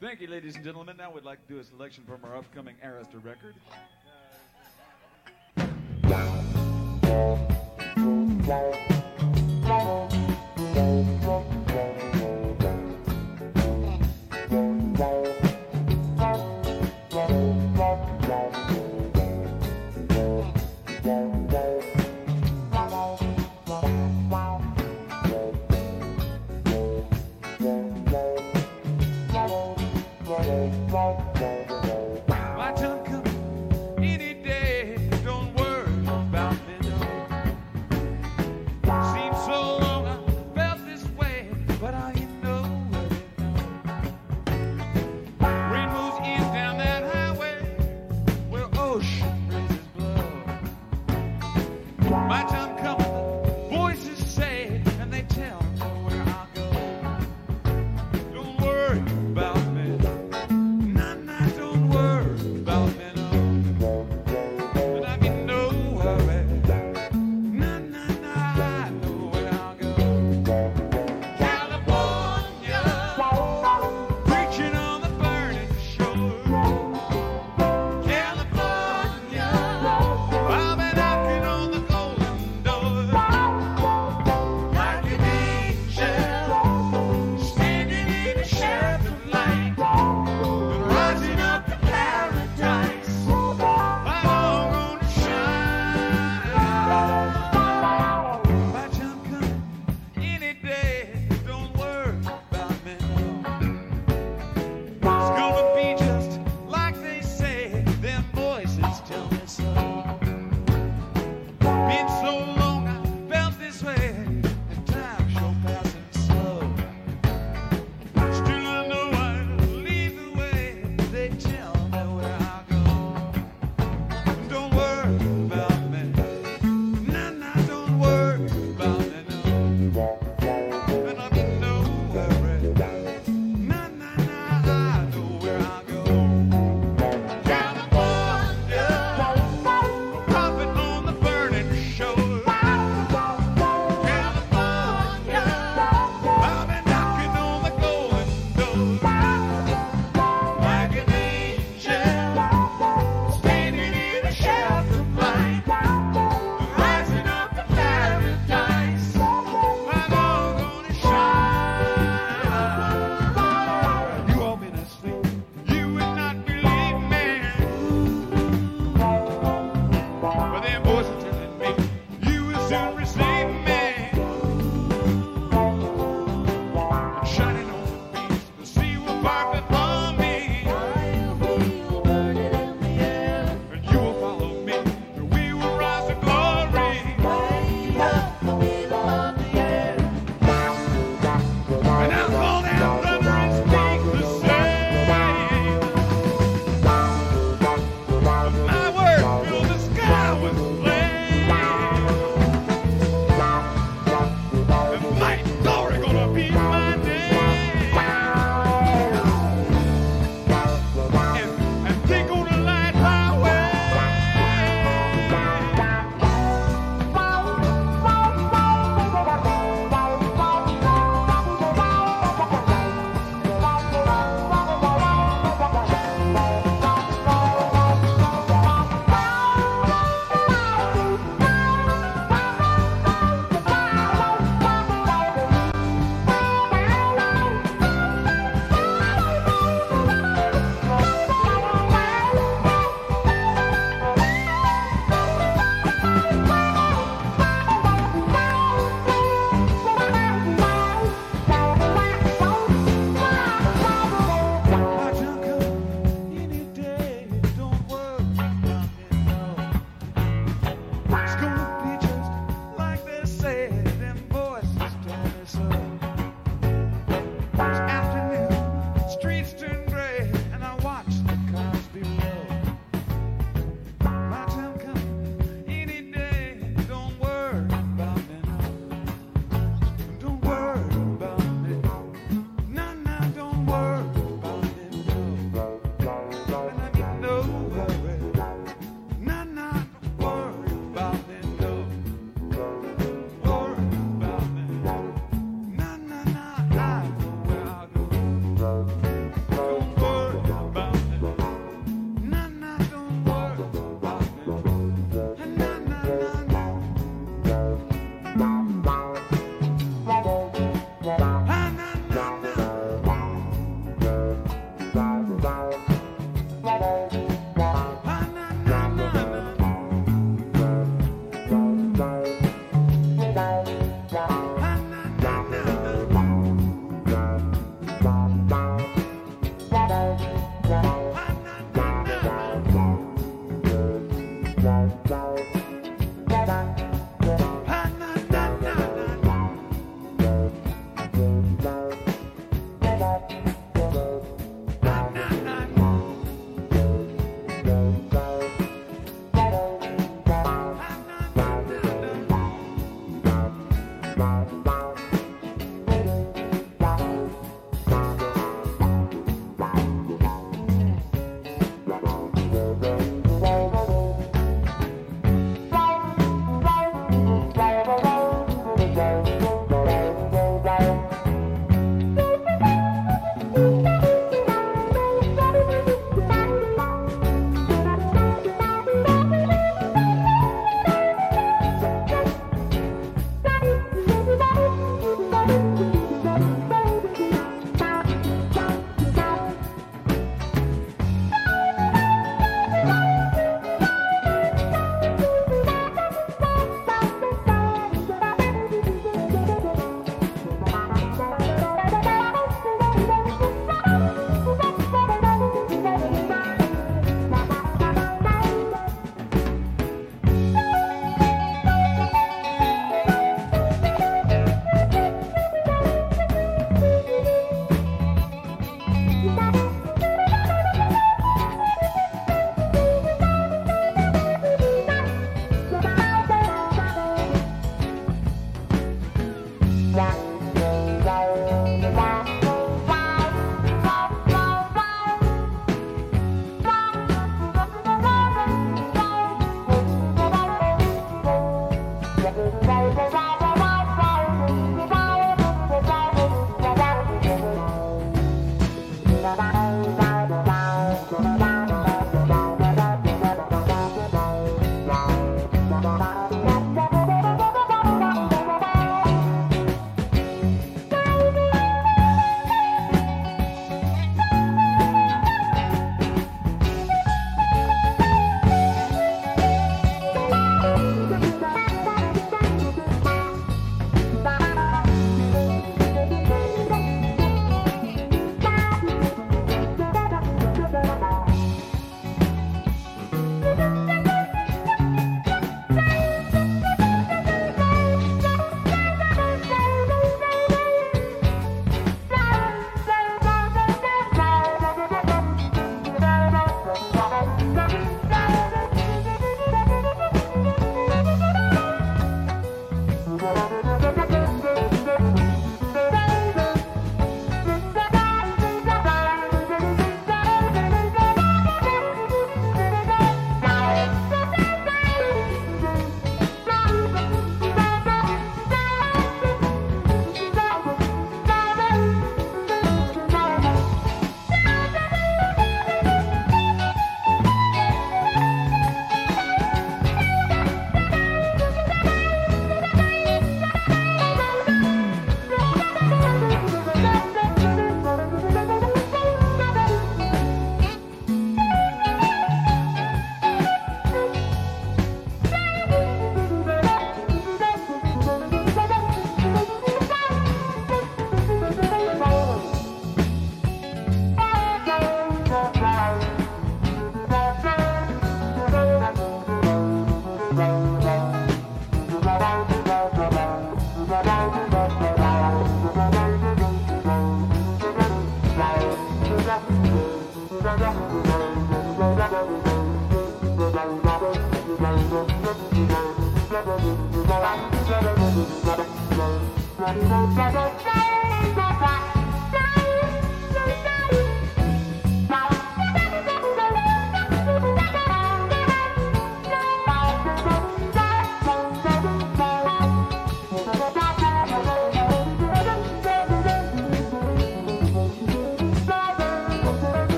Thank you, ladies and gentlemen. Now we'd like to do a selection from our upcoming Arista record. Bye.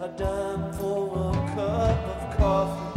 A dime for a cup of coffee.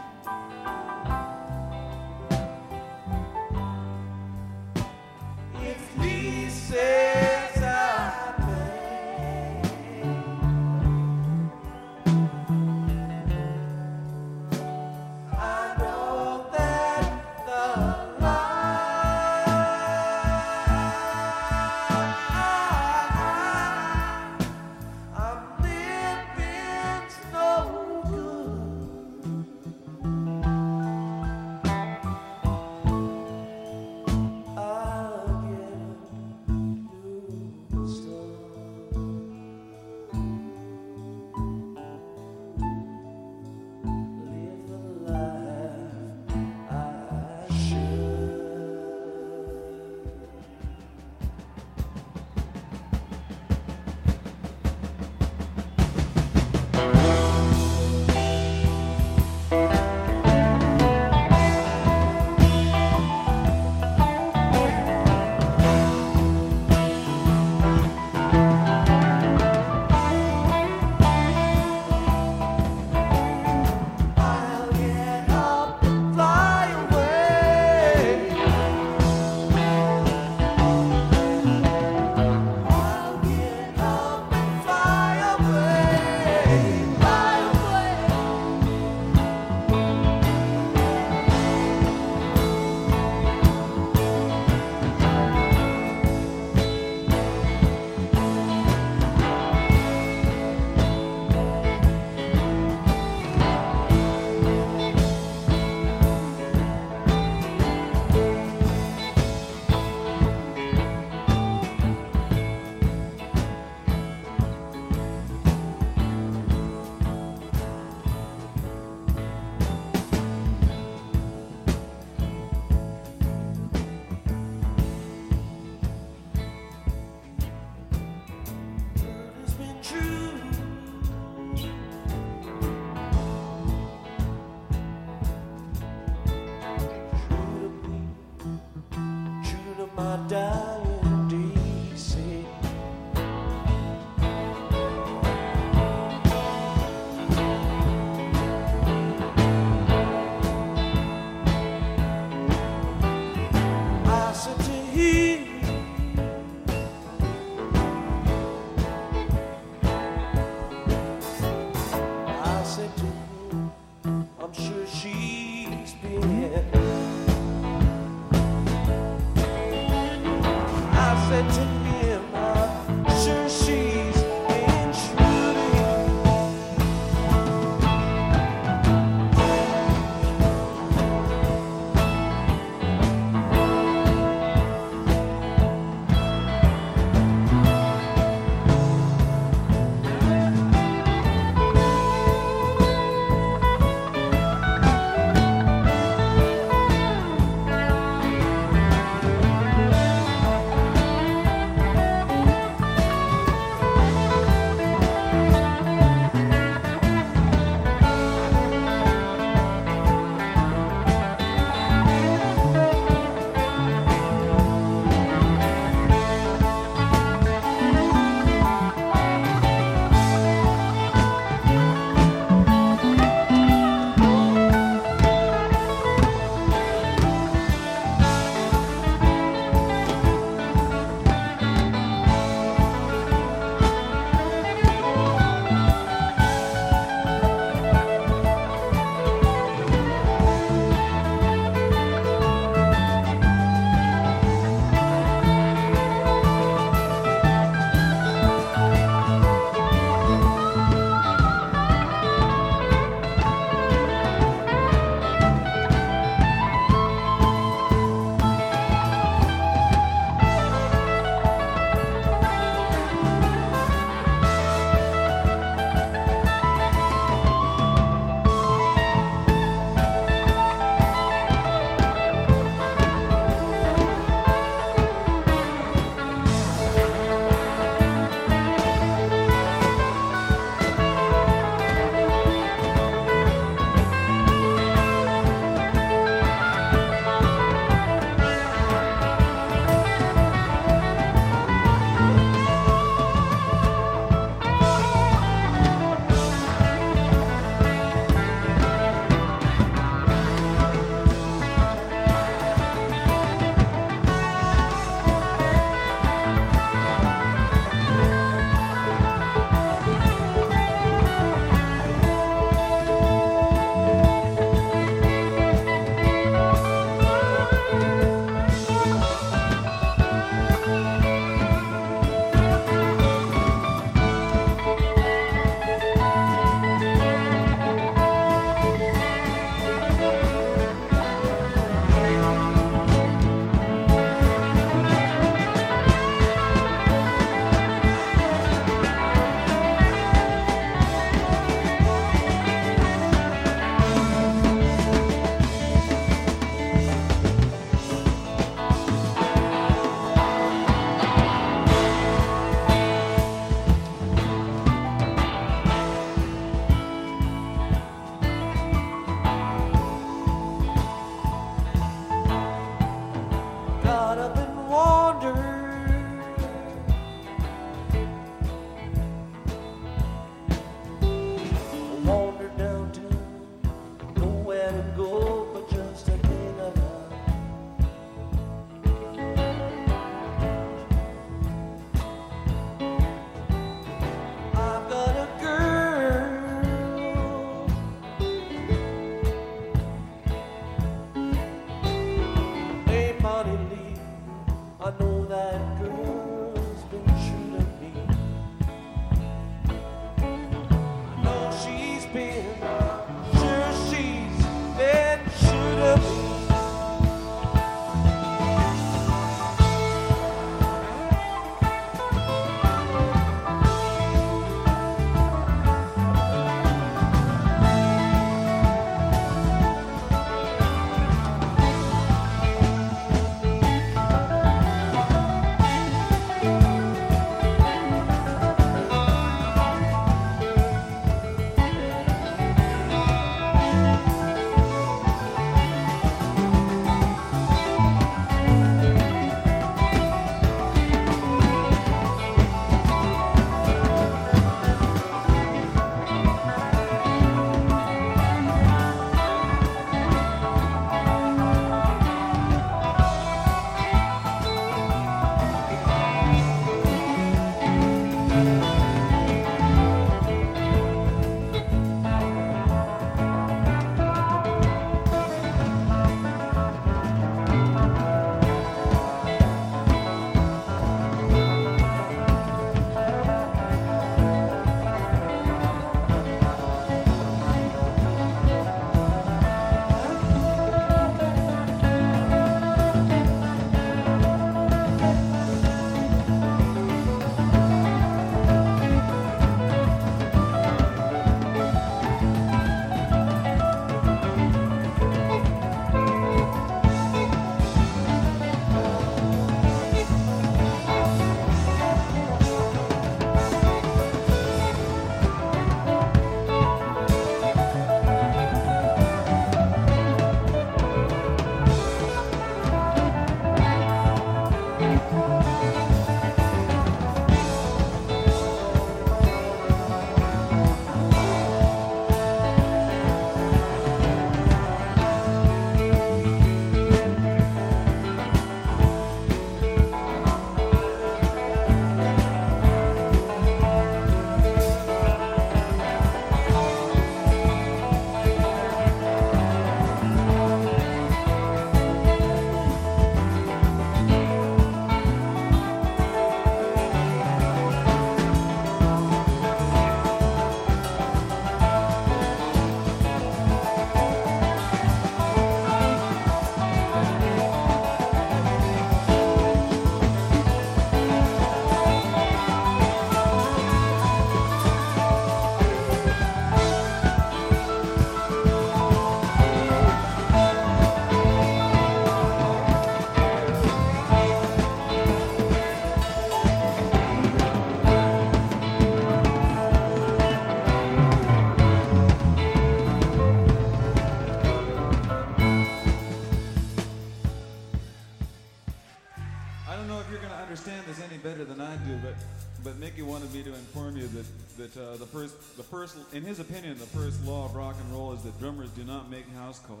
He wanted me to inform you that that uh, the first the first in his opinion the first law of rock and roll is that drummers do not make house calls.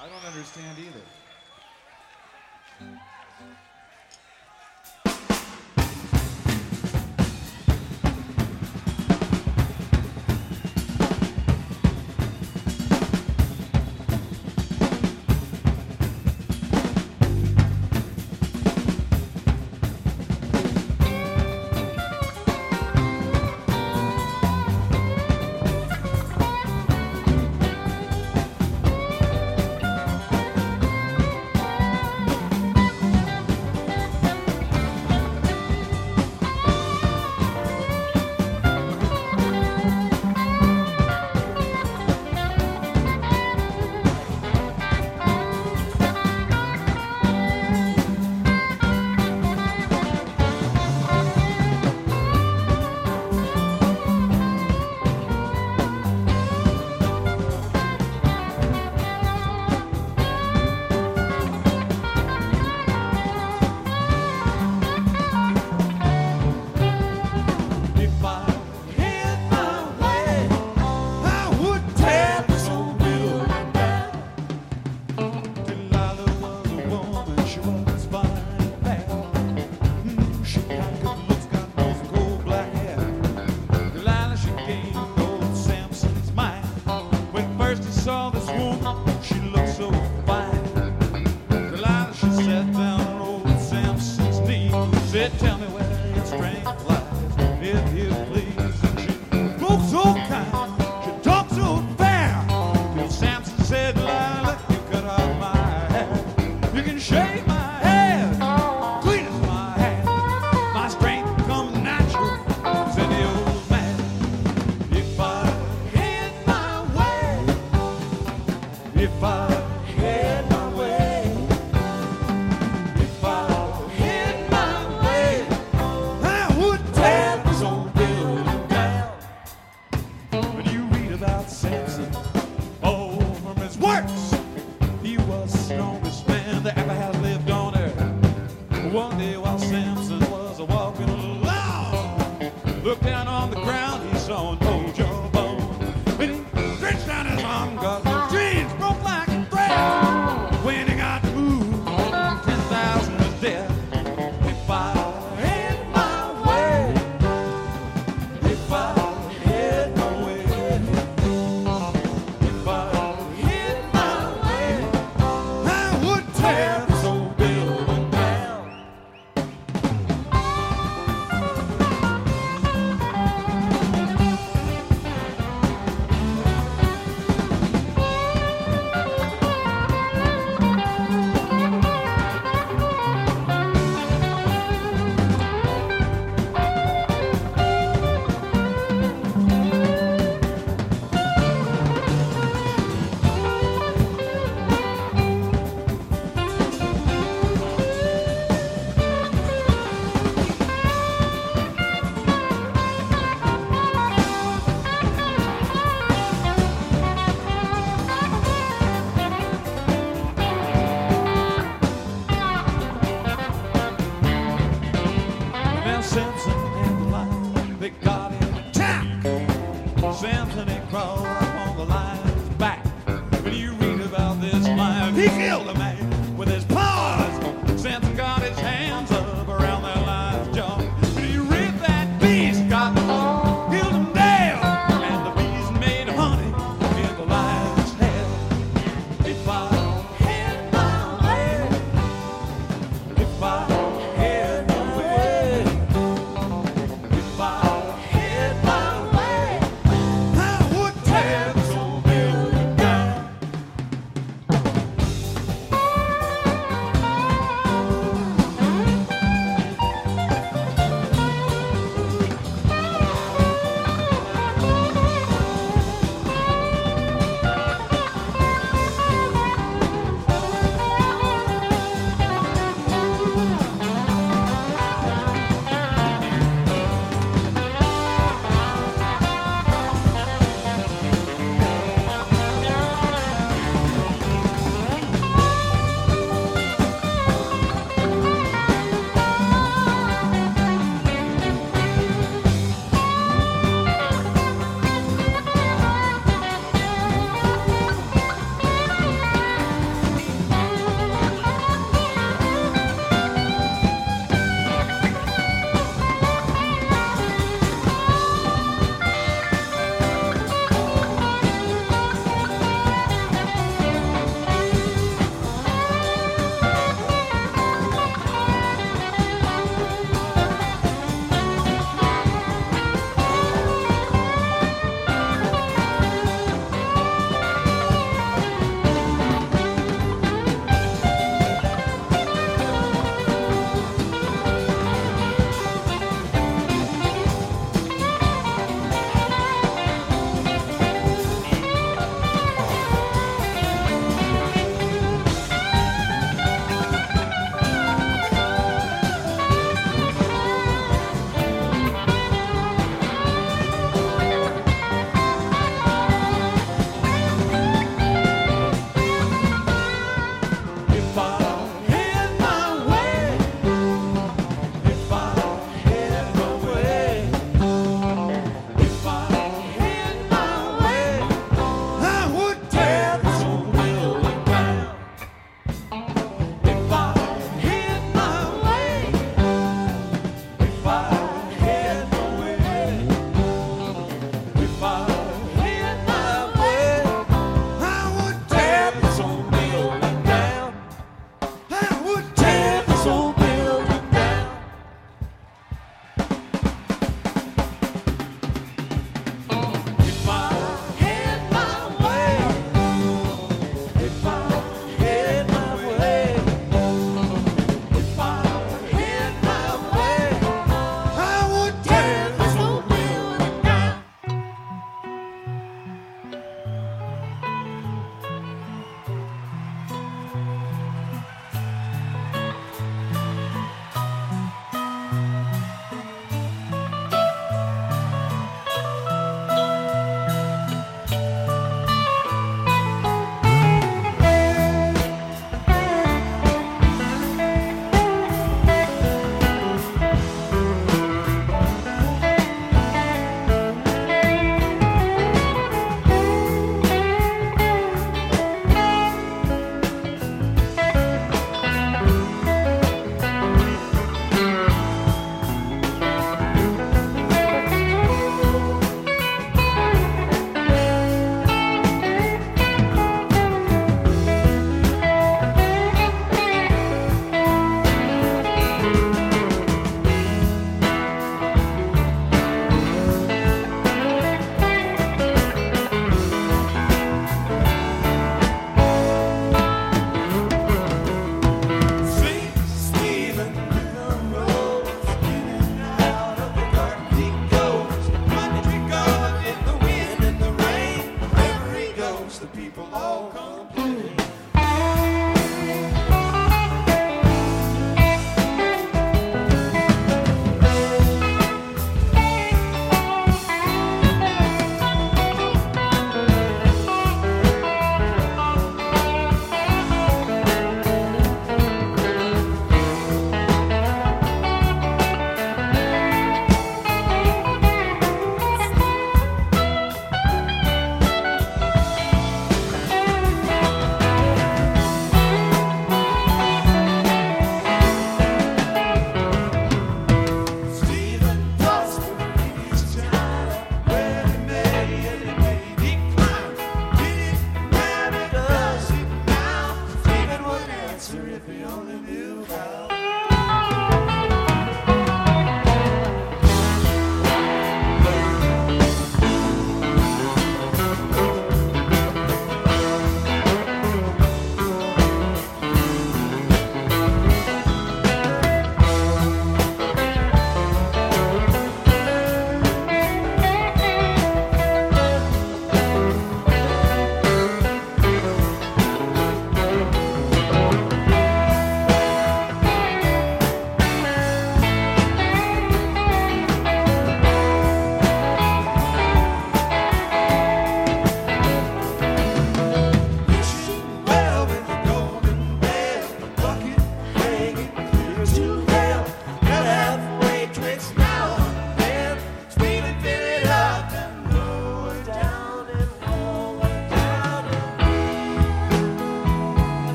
I don't understand either.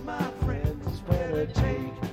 My friends. Better take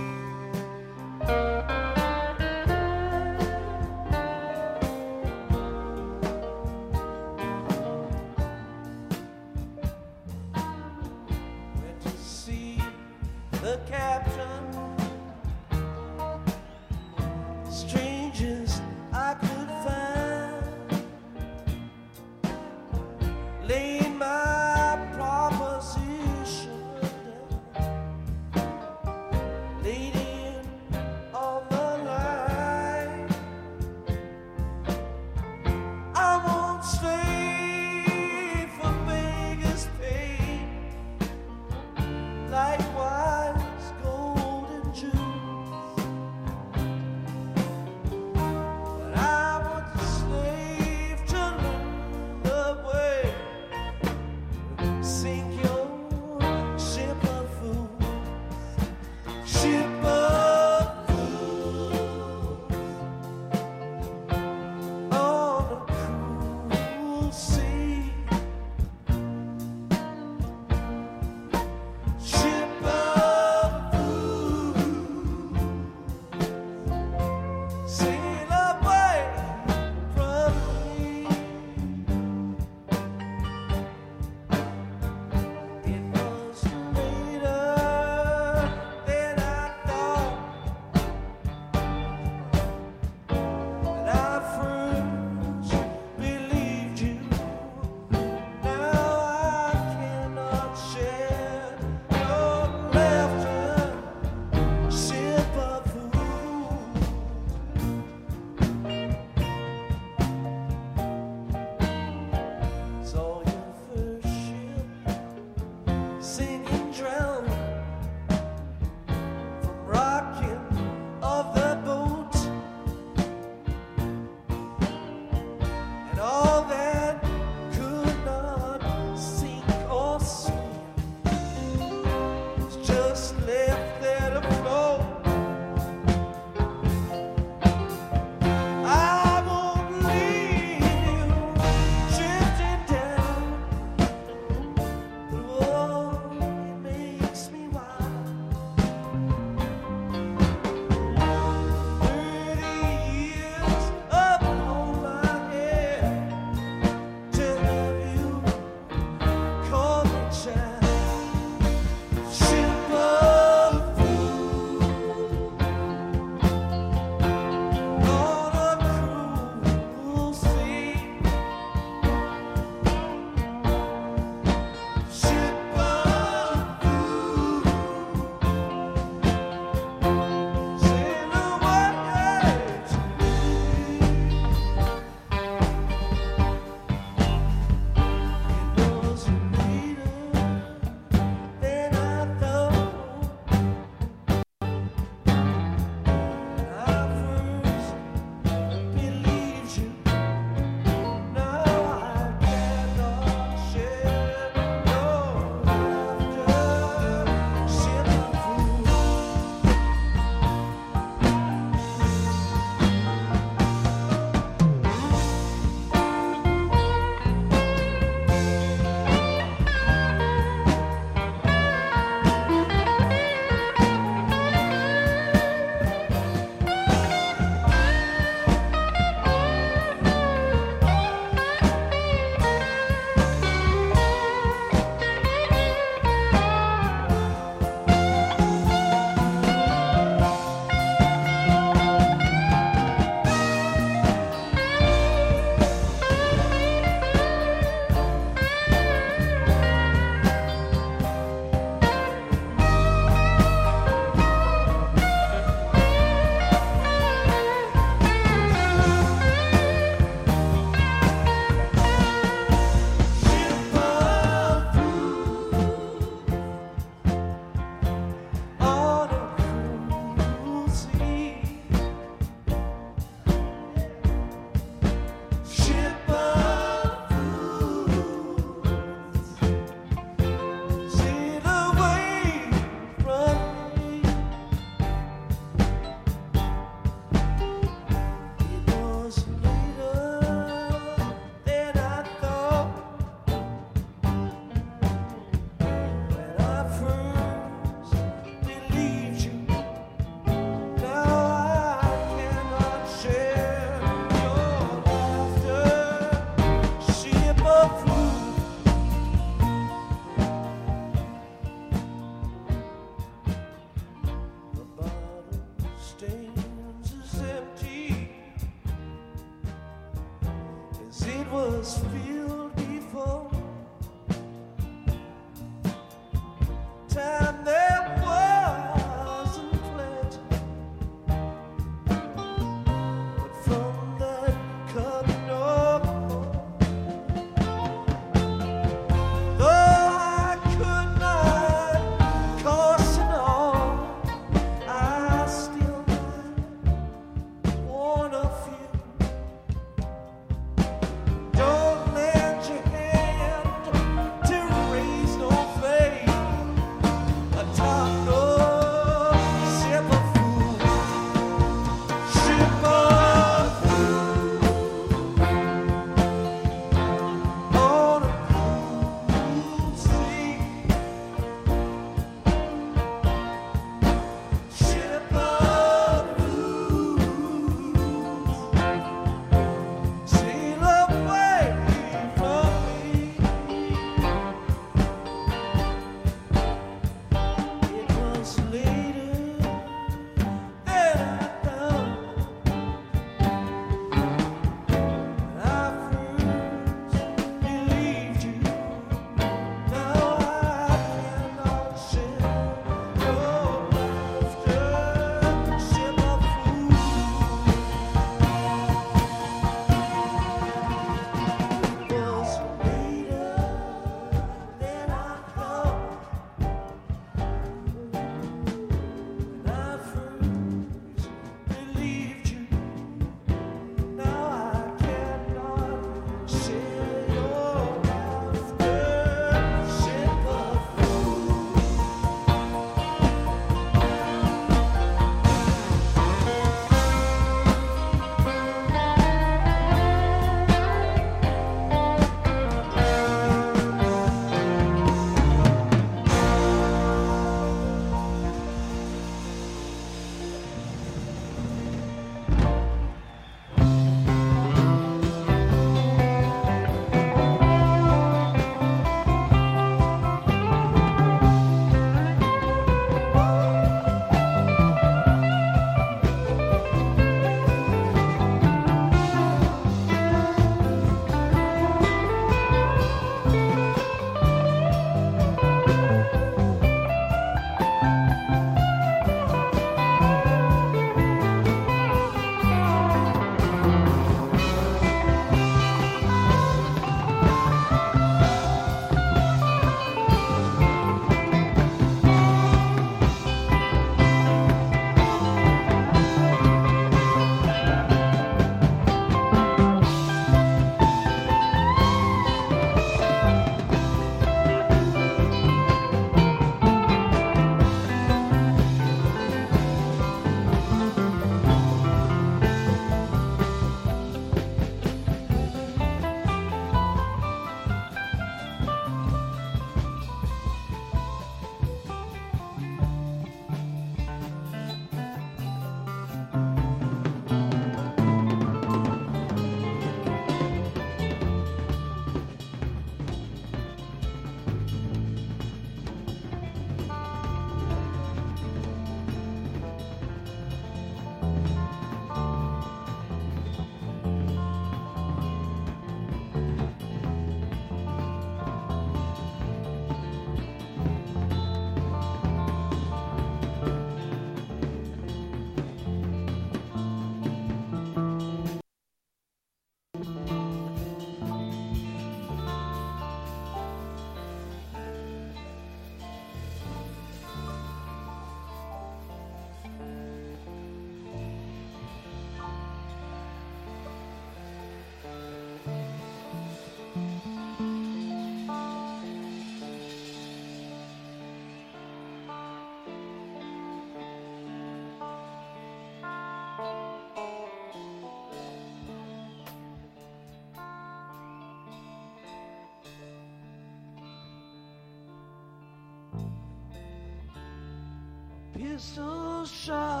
pistol shot.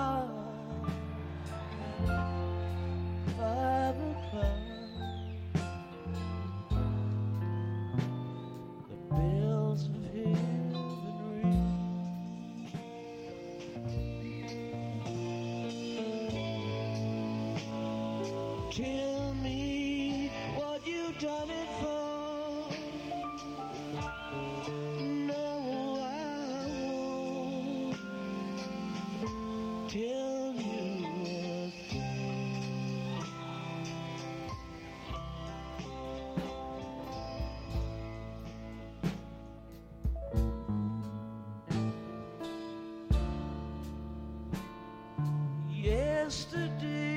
Yesterday